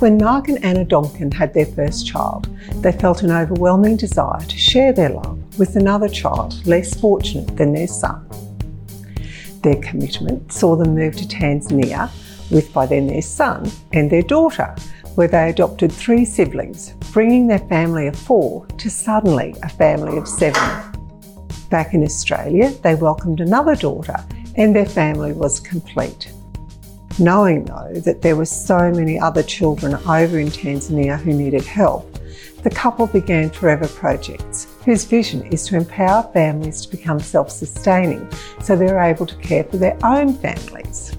When Mark and Anna Donkin had their first child, they felt an overwhelming desire to share their love with another child less fortunate than their son. Their commitment saw them move to Tanzania with by then their son and their daughter, where they adopted three siblings, bringing their family of four to suddenly a family of seven. Back in Australia, they welcomed another daughter and their family was complete. Knowing though that there were so many other children over in Tanzania who needed help, the couple began Forever Projects, whose vision is to empower families to become self sustaining so they're able to care for their own families.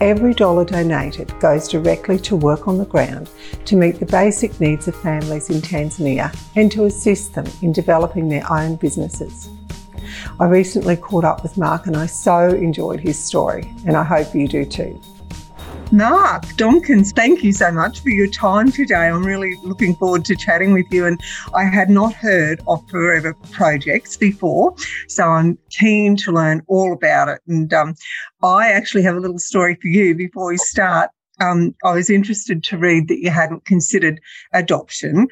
Every dollar donated goes directly to work on the ground to meet the basic needs of families in Tanzania and to assist them in developing their own businesses. I recently caught up with Mark and I so enjoyed his story, and I hope you do too. Mark Donkins, thank you so much for your time today. I'm really looking forward to chatting with you. And I had not heard of Forever Projects before, so I'm keen to learn all about it. And um, I actually have a little story for you before we start. Um, I was interested to read that you hadn't considered adoption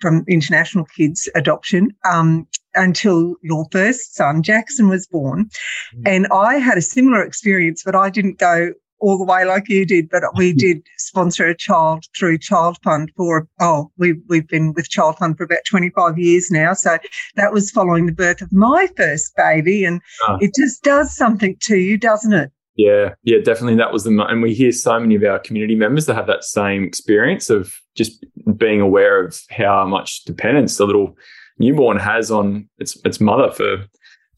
from international kids adoption um, until your first son, Jackson, was born. Mm. And I had a similar experience, but I didn't go all the way like you did, but we did sponsor a child through Child Fund for, oh, we've, we've been with Child Fund for about 25 years now. So that was following the birth of my first baby. And oh. it just does something to you, doesn't it? Yeah, yeah, definitely. That was the, and we hear so many of our community members that have that same experience of just being aware of how much dependence the little newborn has on its its mother for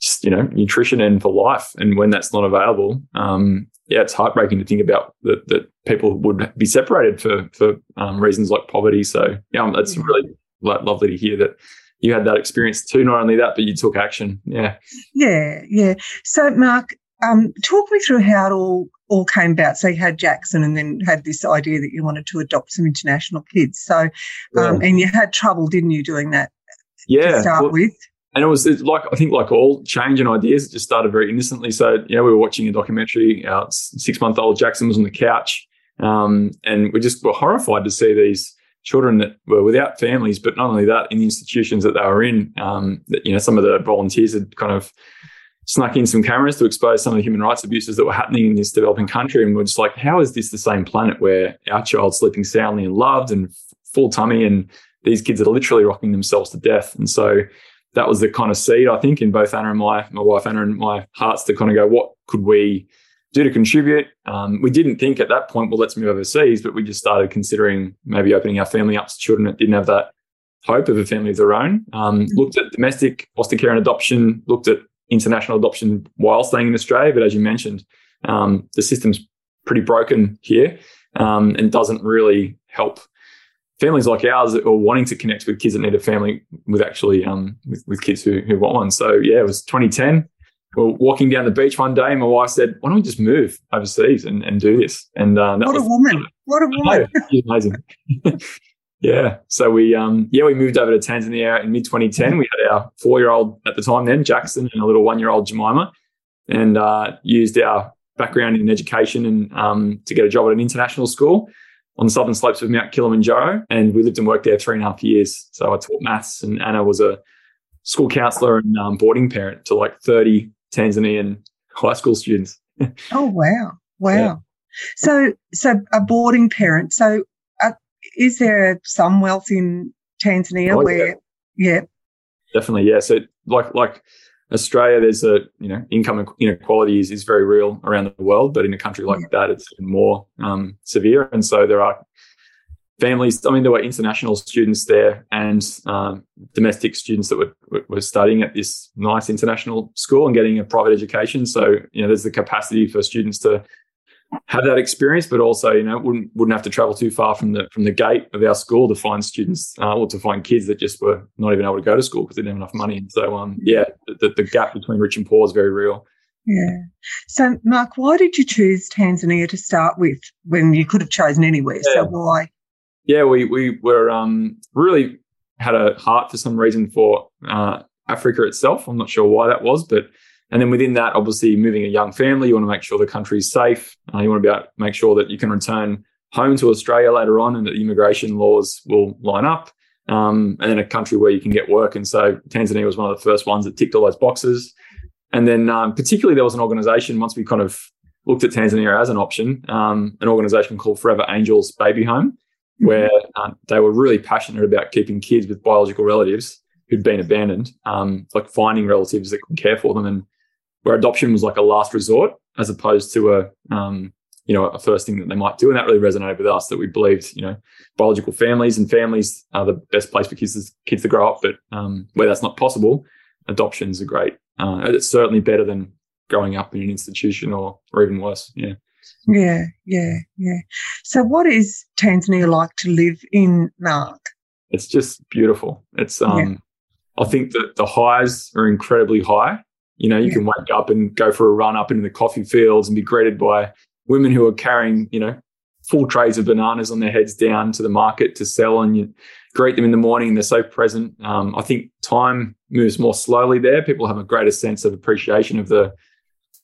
just you know nutrition and for life. And when that's not available, um, yeah, it's heartbreaking to think about that that people would be separated for for um, reasons like poverty. So yeah, um, it's really lovely to hear that you had that experience too. Not only that, but you took action. Yeah. Yeah, yeah. So Mark, um, talk me through how it all all came about. So you had Jackson, and then had this idea that you wanted to adopt some international kids. So, um, yeah. and you had trouble, didn't you, doing that? Yeah. To start well, with and it was like I think like all change and ideas, it just started very innocently. So you know, we were watching a documentary. Our six month old Jackson was on the couch, um, and we just were horrified to see these children that were without families. But not only that, in the institutions that they were in, um, that you know, some of the volunteers had kind of snuck in some cameras to expose some of the human rights abuses that were happening in this developing country. And we're just like, how is this the same planet where our child's sleeping soundly and loved and full tummy, and these kids are literally rocking themselves to death? And so that was the kind of seed I think in both Anna and my my wife Anna and my hearts to kind of go, what could we do to contribute? Um, we didn't think at that point, well, let's move overseas, but we just started considering maybe opening our family up to children that didn't have that hope of a family of their own. Um, mm-hmm. looked at domestic foster care and adoption, looked at international adoption while staying in Australia, but as you mentioned, um, the system's pretty broken here um, and doesn't really help families like ours are wanting to connect with kids that need a family with actually um, with, with kids who, who want one. So yeah, it was 2010. We are walking down the beach one day, and my wife said, "Why don't we just move overseas and, and do this?" And uh, what was, a woman! What a woman! Amazing. yeah. So we um yeah we moved over to Tanzania in mid 2010. We had our four year old at the time then Jackson and a little one year old Jemima, and uh, used our background in education and um, to get a job at an international school on the southern slopes of Mount Kilimanjaro. And we lived and worked there three and a half years. So I taught maths, and Anna was a school counselor and um, boarding parent to like 30 Tanzanian high school students. oh, wow. Wow. Yeah. So, so a boarding parent. So, is there some wealth in Tanzania oh, where, yeah. yeah. Definitely. Yeah. So, like, like, Australia, there's a you know income inequality is, is very real around the world, but in a country like yeah. that, it's more um, severe. And so there are families. I mean, there were international students there and um, domestic students that were were studying at this nice international school and getting a private education. So you know, there's the capacity for students to have that experience, but also you know wouldn't wouldn't have to travel too far from the from the gate of our school to find students uh, or to find kids that just were not even able to go to school because they didn't have enough money. And so um yeah, the, the gap between rich and poor is very real. Yeah. So Mark, why did you choose Tanzania to start with when you could have chosen anywhere? Yeah. So why? Yeah, we we were um really had a heart for some reason for uh, Africa itself. I'm not sure why that was, but and then within that, obviously, moving a young family, you want to make sure the country is safe. Uh, you want to be able to make sure that you can return home to Australia later on and that the immigration laws will line up. Um, and then a country where you can get work. And so Tanzania was one of the first ones that ticked all those boxes. And then, um, particularly, there was an organization once we kind of looked at Tanzania as an option, um, an organization called Forever Angels Baby Home, mm-hmm. where uh, they were really passionate about keeping kids with biological relatives who'd been abandoned, um, like finding relatives that could care for them, and where adoption was like a last resort as opposed to a um, you know, a first thing that they might do. And that really resonated with us that we believed, you know, biological families and families are the best place for kids, kids to grow up. But um, where that's not possible, adoptions are great. Uh, it's certainly better than growing up in an institution or, or even worse. Yeah. Yeah, yeah, yeah. So, what is Tanzania like to live in, Mark? It's just beautiful. It's, um, yeah. I think that the highs are incredibly high. You know, you yeah. can wake up and go for a run up into the coffee fields and be greeted by women who are carrying, you know, full trays of bananas on their heads down to the market to sell and you greet them in the morning. They're so present. Um, I think time moves more slowly there. People have a greater sense of appreciation of the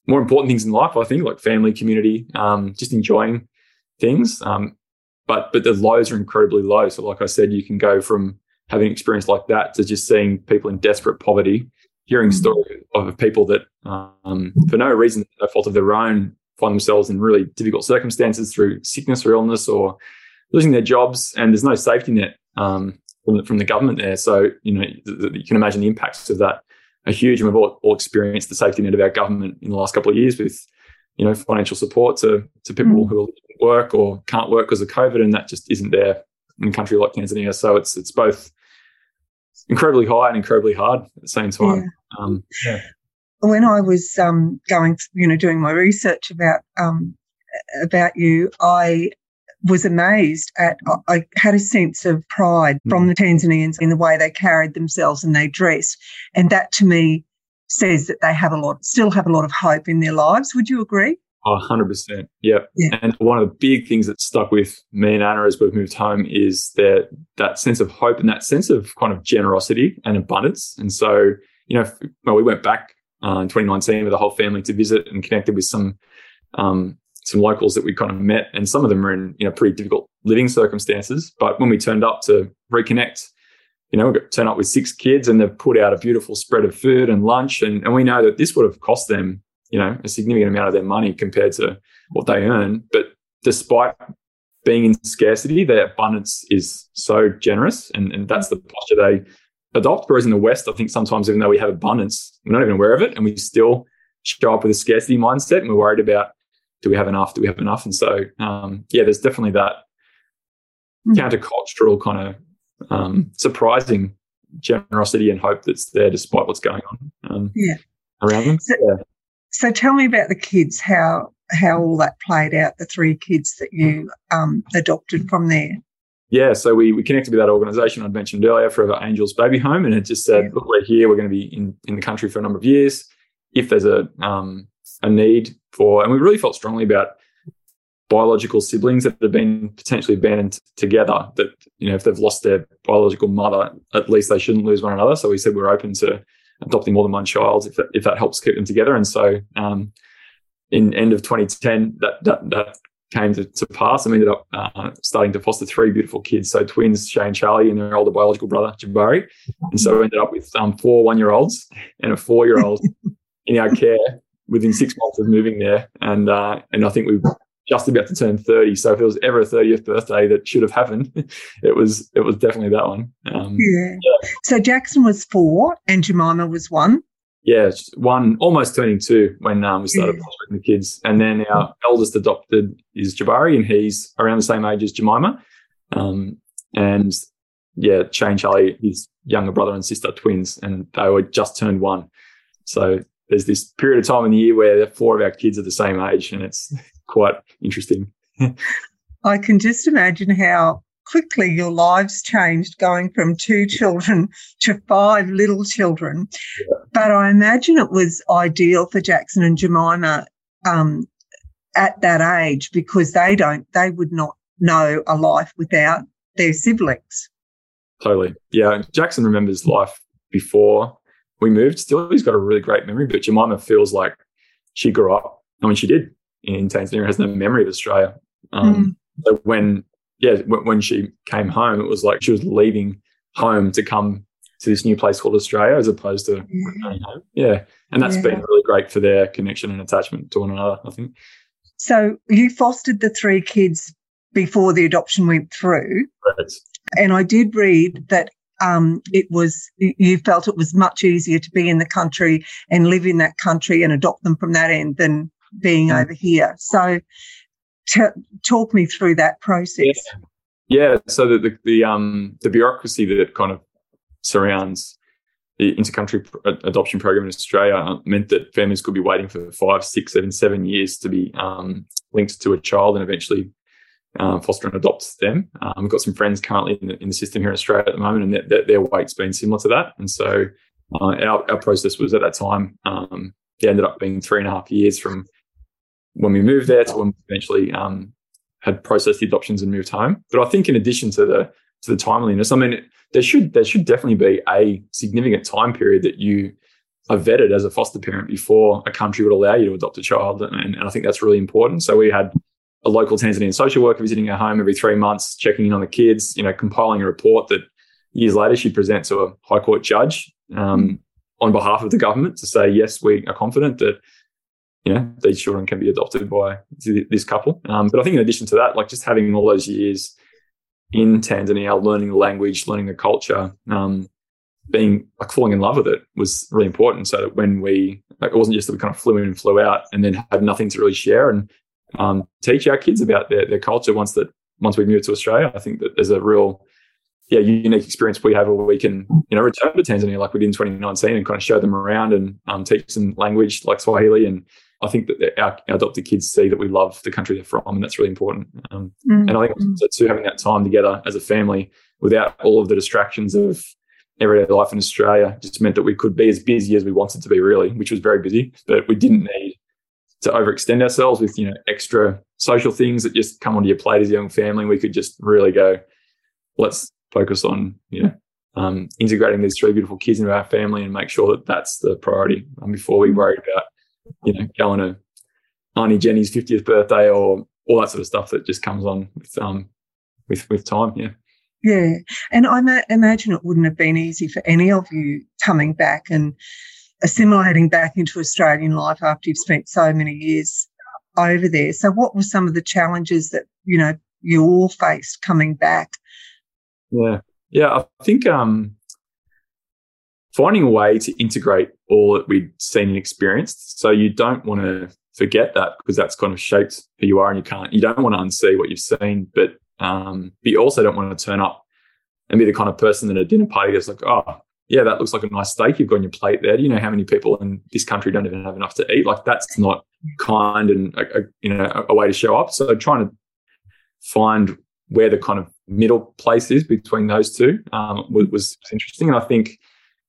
more important things in life, I think, like family, community, um, just enjoying things. Um, but but the lows are incredibly low. So like I said, you can go from having an experience like that to just seeing people in desperate poverty, hearing mm-hmm. stories of people that um, for no reason, no fault of their own, find themselves in really difficult circumstances through sickness or illness or losing their jobs, and there's no safety net um, from, the, from, the, government there. So you know th- th- you can imagine the impacts of that are huge, and we've all, all, experienced the safety net of our government in the last couple of years with you know financial support to to people mm. who are work or can't work because of COVID, and that just isn't there in a country like Tanzania. So it's it's both incredibly high and incredibly hard at the same time. Yeah. Um, yeah when I was um, going, you know, doing my research about um, about you, I was amazed at. I had a sense of pride mm. from the Tanzanians in the way they carried themselves and they dressed, and that to me says that they have a lot, still have a lot of hope in their lives. Would you agree? Oh, 100%. Yep. Yeah. And one of the big things that stuck with me and Anna as we've moved home is that that sense of hope and that sense of kind of generosity and abundance. And so, you know, well, we went back uh, in 2019 with the whole family to visit and connected with some um, some locals that we kind of met, and some of them are in you know pretty difficult living circumstances. But when we turned up to reconnect, you know, we got turn up with six kids, and they've put out a beautiful spread of food and lunch, and, and we know that this would have cost them you know a significant amount of their money compared to what they earn. But despite being in scarcity, their abundance is so generous, and, and that's the posture they adopt. Whereas in the West, I think sometimes even though we have abundance, we're not even aware of it, and we still show up with a scarcity mindset, and we're worried about do we have enough? Do we have enough? And so, um, yeah, there's definitely that mm-hmm. countercultural kind of um, surprising generosity and hope that's there despite what's going on um, yeah. around them. So, yeah. so, tell me about the kids. How how all that played out? The three kids that you um, adopted from there yeah, so we, we connected with that organization I'd mentioned earlier, Forever Angels Baby Home, and it just said, look, we're here, we're going to be in, in the country for a number of years. If there's a um, a need for, and we really felt strongly about biological siblings that have been potentially abandoned together, that, you know, if they've lost their biological mother, at least they shouldn't lose one another. So we said we're open to adopting more than one child if that, if that helps keep them together. And so um, in end of 2010, that, that, that came to, to pass. I ended up uh, starting to foster three beautiful kids. So twins, Shane Charlie, and their older biological brother, Jabari. And so we ended up with um, four one year olds and a four year old in our care within six months of moving there. And uh, and I think we were just about to turn 30. So if there was ever a 30th birthday that should have happened, it was it was definitely that one. Um, yeah. yeah. So Jackson was four and Jemima was one yeah, one almost turning two when um, we started fostering the kids. And then our eldest adopted is Jabari, and he's around the same age as Jemima. Um, and yeah, Shane Charlie, his younger brother and sister, twins, and they were just turned one. So there's this period of time in the year where four of our kids are the same age, and it's quite interesting. I can just imagine how quickly your lives changed going from two children to five little children. But I imagine it was ideal for Jackson and Jemima um, at that age because they don't, they would not know a life without their siblings. Totally. Yeah. Jackson remembers life before we moved. Still, he's got a really great memory, but Jemima feels like she grew up. I mean, she did in Tanzania, has no memory of Australia. Um, mm So when yeah, when she came home, it was like she was leaving home to come to this new place called Australia as opposed to yeah. home. Yeah. And that's yeah. been really great for their connection and attachment to one another, I think. So you fostered the three kids before the adoption went through. Right. And I did read that um, it was you felt it was much easier to be in the country and live in that country and adopt them from that end than being mm. over here. So t- talk me through that process. Yeah. Yeah, so the, the, the um the bureaucracy that kind of surrounds the intercountry adoption program in Australia meant that families could be waiting for five, six, seven, seven years to be um, linked to a child and eventually um, foster and adopt them. Um, we've got some friends currently in the, in the, system here in Australia at the moment, and their, their, their wait's been similar to that. And so uh, our, our process was at that time, um, it ended up being three and a half years from when we moved there to when we eventually um, had processed the adoptions and moved home. But I think in addition to the to the timeliness, I mean, there should there should definitely be a significant time period that you are vetted as a foster parent before a country would allow you to adopt a child, and, and I think that's really important. So we had a local Tanzanian social worker visiting our home every three months, checking in on the kids, you know, compiling a report that years later she'd present to a high court judge um, on behalf of the government to say yes, we are confident that you know these children can be adopted by this couple. Um, but I think in addition to that, like just having all those years in Tanzania, learning the language, learning the culture, um, being like falling in love with it was really important. So that when we, like, it wasn't just that we kind of flew in and flew out and then had nothing to really share and um, teach our kids about their, their culture once that once we moved to Australia. I think that there's a real yeah unique experience we have where we can you know return to Tanzania like we did in 2019 and kind of show them around and um, teach them language like Swahili and I think that our, our, adopted kids see that we love the country they're from, and that's really important. Um, mm-hmm. And I think also too having that time together as a family without all of the distractions of everyday life in Australia just meant that we could be as busy as we wanted to be, really, which was very busy, but we didn't need to overextend ourselves with you know extra social things that just come onto your plate as a young family. We could just really go, let's focus on you know um, integrating these three beautiful kids into our family and make sure that that's the priority um, before we worry about you know, going to Auntie Jenny's 50th birthday or all that sort of stuff that just comes on with um with with time. Yeah. Yeah, and I ma- imagine it wouldn't have been easy for any of you coming back and assimilating back into Australian life after you've spent so many years over there. So, what were some of the challenges that you know you all faced coming back? Yeah, yeah, I think um, finding a way to integrate all that we'd seen and experienced. So you don't want to forget that because that's kind of shaped who you are and you can't, you don't want to unsee what you've seen, but, um, but you also don't want to turn up and be the kind of person at a dinner party that's like, oh, yeah, that looks like a nice steak you've got on your plate there. Do you know how many people in this country don't even have enough to eat? Like that's not kind and a, a you know a, way to show up. So trying to find where the kind of middle place is between those two um, was, was interesting. And I think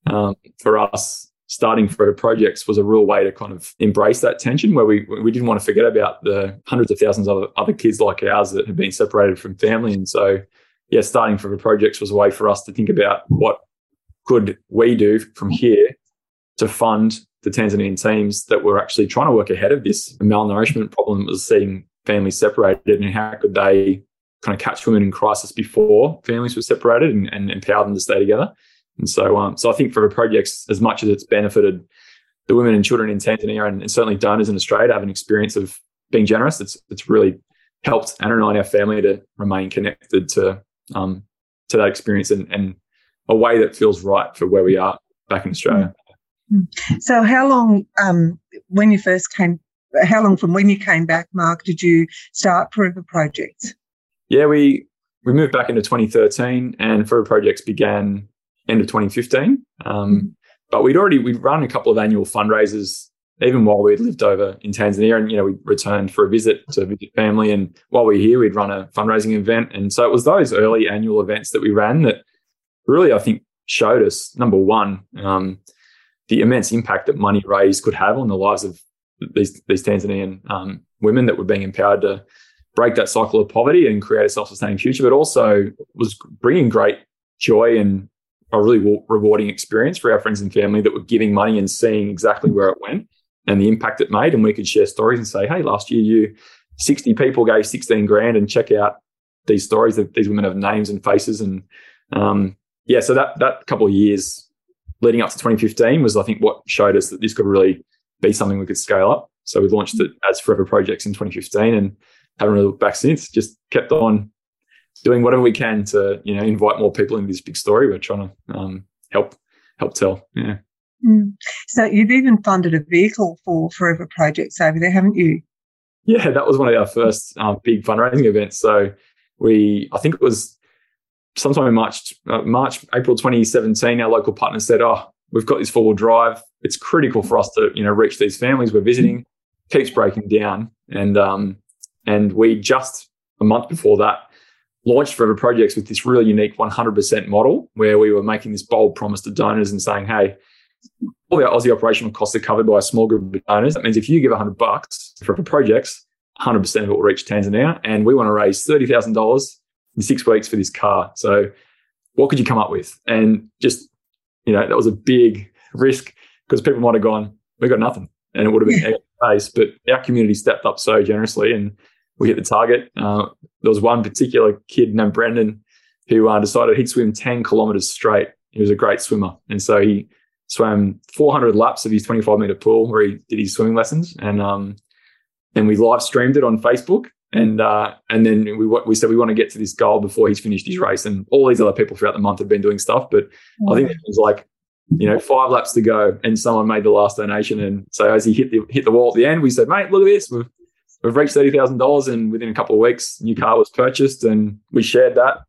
um, for us, starting Forever Projects was a real way to kind of embrace that tension where we we didn't want to forget about the hundreds of thousands of other kids like ours that have been separated from family. And so, yeah, starting Forever Projects was a way for us to think about what could we do from here to fund the Tanzanian teams that were actually trying to work ahead of this malnourishment problem that was seeing families separated and how could they kind of catch women in crisis before families were separated and, and empower them to stay together. And so, um, so I think Forever Projects, as much as it's benefited the women and children in Tanzania and, and, certainly donors in Australia to have an experience of being generous, it's it's really helped Anna and I and our family to remain connected to um, to that experience and, and a way that feels right for where we are back in Australia. Mm. So, how long um, when you first came? How long from when you came back, Mark, did you start Forever Projects? Yeah, we we moved back into 2013, and Forever Projects began end of 2015. Um, mm-hmm. But we'd already we'd run a couple of annual fundraisers even while we'd lived over in Tanzania, and you know we returned for a visit to visit family, and while we were here, we'd run a fundraising event, and so it was those early annual events that we ran that really I think showed us number one um, the immense impact that money raised could have on the lives of these these Tanzanian um, women that were being empowered to break that cycle of poverty and create a self-sustaining future, but also was bringing great joy and a really rewarding experience for our friends and family that were giving money and seeing exactly where it went and the impact it made. And we could share stories and say, hey, last year you 60 people gave 16 grand and check out these stories that these women have names and faces. And um, yeah, so that, that couple of years leading up to 2015 was, I think, what showed us that this could really be something we could scale up. So we launched it as Forever Projects in 2015 and haven't really looked back since. Just kept on doing whatever we can to, you know, invite more people into this big story. We're trying to um, help help tell. Yeah. Mm. So you've even funded a vehicle for Forever Projects over there, haven't you? Yeah, that was one of our first um, big fundraising events. So we, I think it was sometime in March, uh, March, April 2017. Our local partner said, "Oh, we've got this four-wheel drive. It's critical for us to, you know, reach these families we're visiting." Keeps breaking down, and um, and we just a month before that launched Forever Projects with this really unique 100% model where we were making this bold promise to donors and saying, "Hey." all the Aussie operational costs are covered by a small group of donors. That means if you give 100 bucks for projects, 100% of it will reach Tanzania. And we want to raise $30,000 in six weeks for this car. So what could you come up with? And just, you know, that was a big risk because people might have gone, "We've got nothing. And it would have been base. But our community stepped up so generously and we hit the target. Uh, there was one particular kid named Brendan who uh, decided he'd swim 10 kilometers straight. He was a great swimmer. And so he swam 400 laps of his 25 meter pool where he did his swimming lessons, and um, and we live streamed it on Facebook. And uh, and then we we said we want to get to this goal before he's finished his race. And all these other people throughout the month have been doing stuff, but I think it was like you know five laps to go, and someone made the last donation. And so as he hit the hit the wall at the end, we said, mate, look at this, we've we've reached thirty thousand dollars, and within a couple of weeks, new car was purchased, and we shared that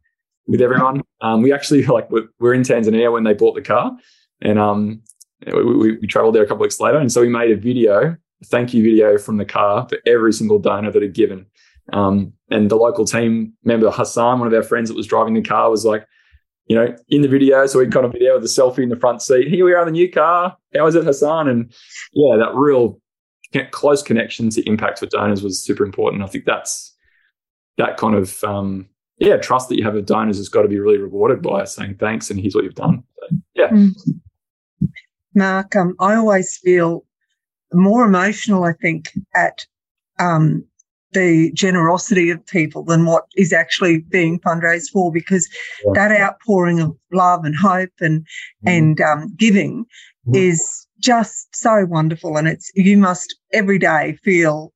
with everyone. Um, we actually like we're, we're in Tanzania when they bought the car, and um, we, we, we traveled there a couple of weeks later, and so we made a video, a thank you video from the car for every single donor that had given. Um, and the local team member Hassan, one of our friends that was driving the car, was like, you know, in the video. So we got a video with a selfie in the front seat. Here we are in the new car. How is it, Hassan? And yeah, that real close connection to impact for donors was super important. I think that's that kind of um, yeah trust that you have with donors has got to be really rewarded by saying thanks and here's what you've done. So, yeah. Mm. Mark, um, I always feel more emotional, I think, at um, the generosity of people than what is actually being fundraised for because yeah. that outpouring of love and hope and mm. and um, giving mm. is just so wonderful and it's you must every day feel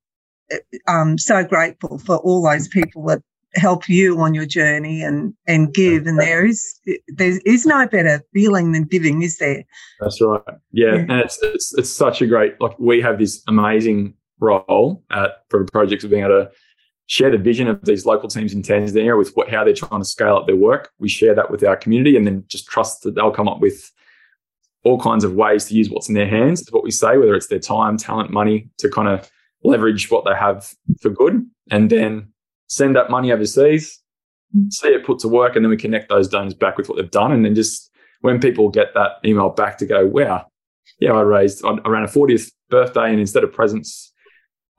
um, so grateful for all those people that help you on your journey and and give and there is there is no better feeling than giving is there? That's right. Yeah, yeah. and it's, it's it's such a great like we have this amazing role at Forever Projects of being able to share the vision of these local teams in Tanzania with what how they're trying to scale up their work. We share that with our community and then just trust that they'll come up with all kinds of ways to use what's in their hands is what we say whether it's their time talent money to kind of leverage what they have for good and then send that money overseas, see it put to work, and then we connect those donors back with what they've done. And then just when people get that email back to go, wow, yeah, I raised around a 40th birthday, and instead of presents,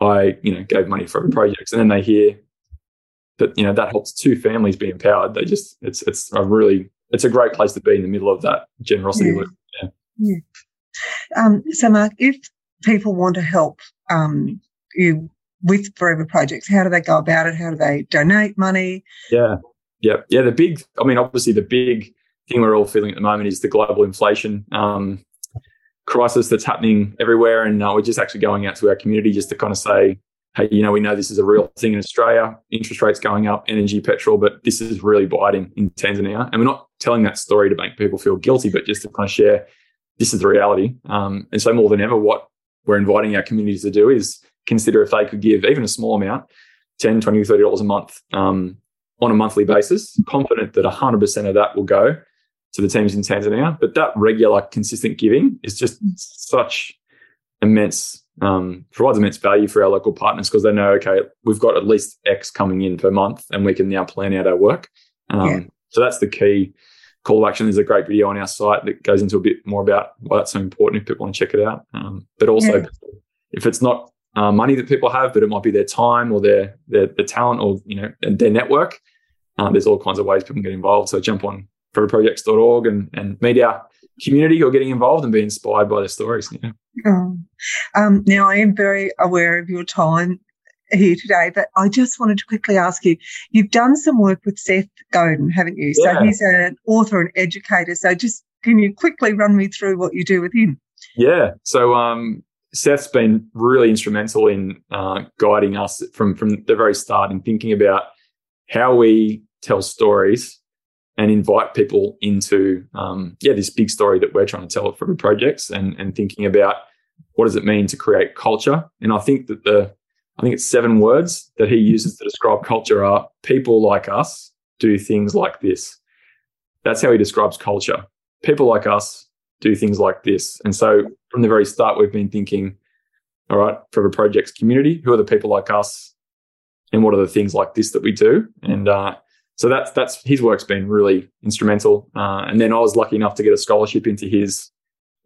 I you know gave money for projects, and then they hear that you know that helps two families be empowered. They just it's it's a really it's a great place to be in the middle of that generosity yeah. loop. Yeah. Um, so, Mark, if people want to help um, you with Forever Projects? How do they go about it? How do they donate money? Yeah, yeah, yeah. The big, I mean, obviously, the big thing we're all feeling at the moment is the global inflation um, crisis that's happening everywhere, and uh, we're just actually going out to our community just to kind of say, hey, you know, we know this is a real thing in Australia. Interest rates going up, energy, petrol, but this is really biting in Tanzania, and we're not telling that story to make people feel guilty, but just to kind of share this is the reality. Um, and so more than ever, what we're inviting our communities to do is consider if they could give even a small amount 10 20 $30 a month um, on a monthly basis confident that 100% of that will go to the teams in tanzania but that regular consistent giving is just such immense um, provides immense value for our local partners because they know okay we've got at least x coming in per month and we can now plan out our work um, yeah. so that's the key call to action there's a great video on our site that goes into a bit more about why that's so important if people want to check it out um, but also yeah. if it's not uh, money that people have, but it might be their time or their their, their talent or you know their network. Um, there's all kinds of ways people can get involved. So jump on foreverprojects.org and and meet our community or getting involved and be inspired by their stories. Yeah. Oh. Um, now I am very aware of your time here today, but I just wanted to quickly ask you you've done some work with Seth Godin, haven't you? Yeah. So he's an author and educator. So just can you quickly run me through what you do with him? Yeah. So um, Seth's been really instrumental in uh, guiding us from, from the very start in thinking about how we tell stories and invite people into um, yeah this big story that we're trying to tell Forever Projects and and thinking about what does it mean to create culture and i think that the i think it's seven words that he uses to describe culture are people like us do things like this that's how he describes culture people like us do things like this and so from the very start we've been thinking all right Forever Project's community who are the people like us and what are the things like this that we do and uh, so that's that's his work's been really instrumental. Uh, and then I was lucky enough to get a scholarship into his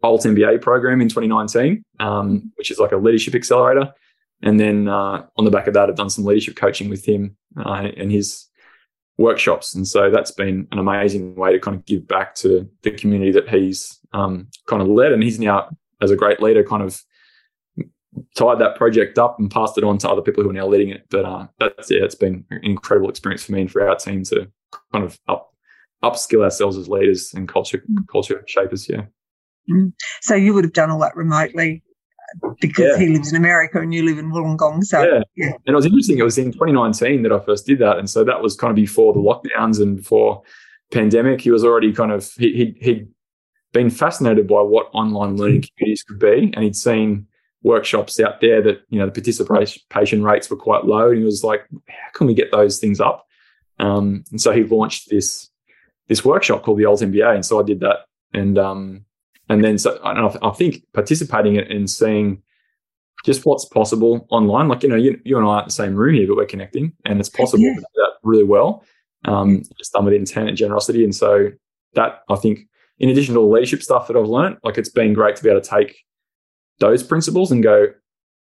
Alt MBA program in 2019, um, which is like a leadership accelerator. And then uh, on the back of that, I've done some leadership coaching with him uh, and his workshops. And so that's been an amazing way to kind of give back to the community that he's um, kind of led. And he's now, as a great leader, kind of tied that project up and passed it on to other people who are now leading it. But uh, that's yeah, it's been an incredible experience for me and for our team to kind of up upskill ourselves as leaders and culture mm. culture shapers. Yeah. Mm. So you would have done all that remotely because yeah. he lives in America and you live in Wollongong. So yeah. yeah. and it was interesting. It was in 2019 that I first did that, and so that was kind of before the lockdowns and before pandemic. He was already kind of he he he'd been fascinated by what online learning communities could be, and he'd seen workshops out there that you know the participation rates were quite low, and he was like, "How can we get those things up?" Um, and so he launched this this workshop called the Alt MBA, and so I did that, and um, and then so I, I think participating in and seeing just what's possible online. Like you know, you, you and I aren't the same room here, but we're connecting, and it's possible yeah. to do that really well. Um, just done with intent and generosity, and so that I think, in addition to the leadership stuff that I've learned, like it's been great to be able to take those principles and go,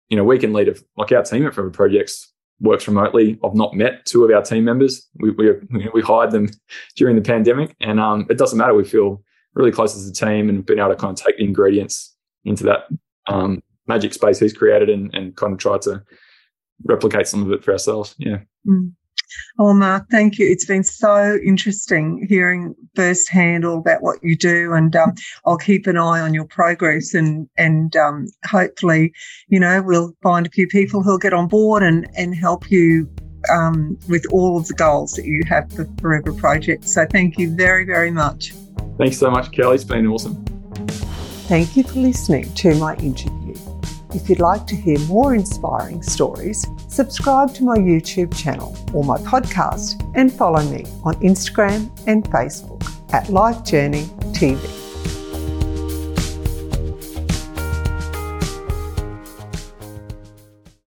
you know, we can lead a, like our team at Forever Projects works remotely. I've not met two of our team members. We we, we hired them during the pandemic, and um, it doesn't matter. We feel really close as a team and been able to kind of take the ingredients into that um, magic space he's created and, and kind of try to replicate some of it for ourselves. Yeah. Mm. Oh, Mark, thank you. It's been so interesting hearing firsthand all about what you do, and um, I'll keep an eye on your progress, and and um, hopefully, you know, we'll find a few people who'll get on board and and help you um, with all of the goals that you have for Forever Project. So, thank you very very much. Thanks so much, Kelly. It's been awesome. Thank you for listening to my interview. If you'd like to hear more inspiring stories, subscribe to my YouTube channel or my podcast and follow me on Instagram and Facebook at Life Journey TV.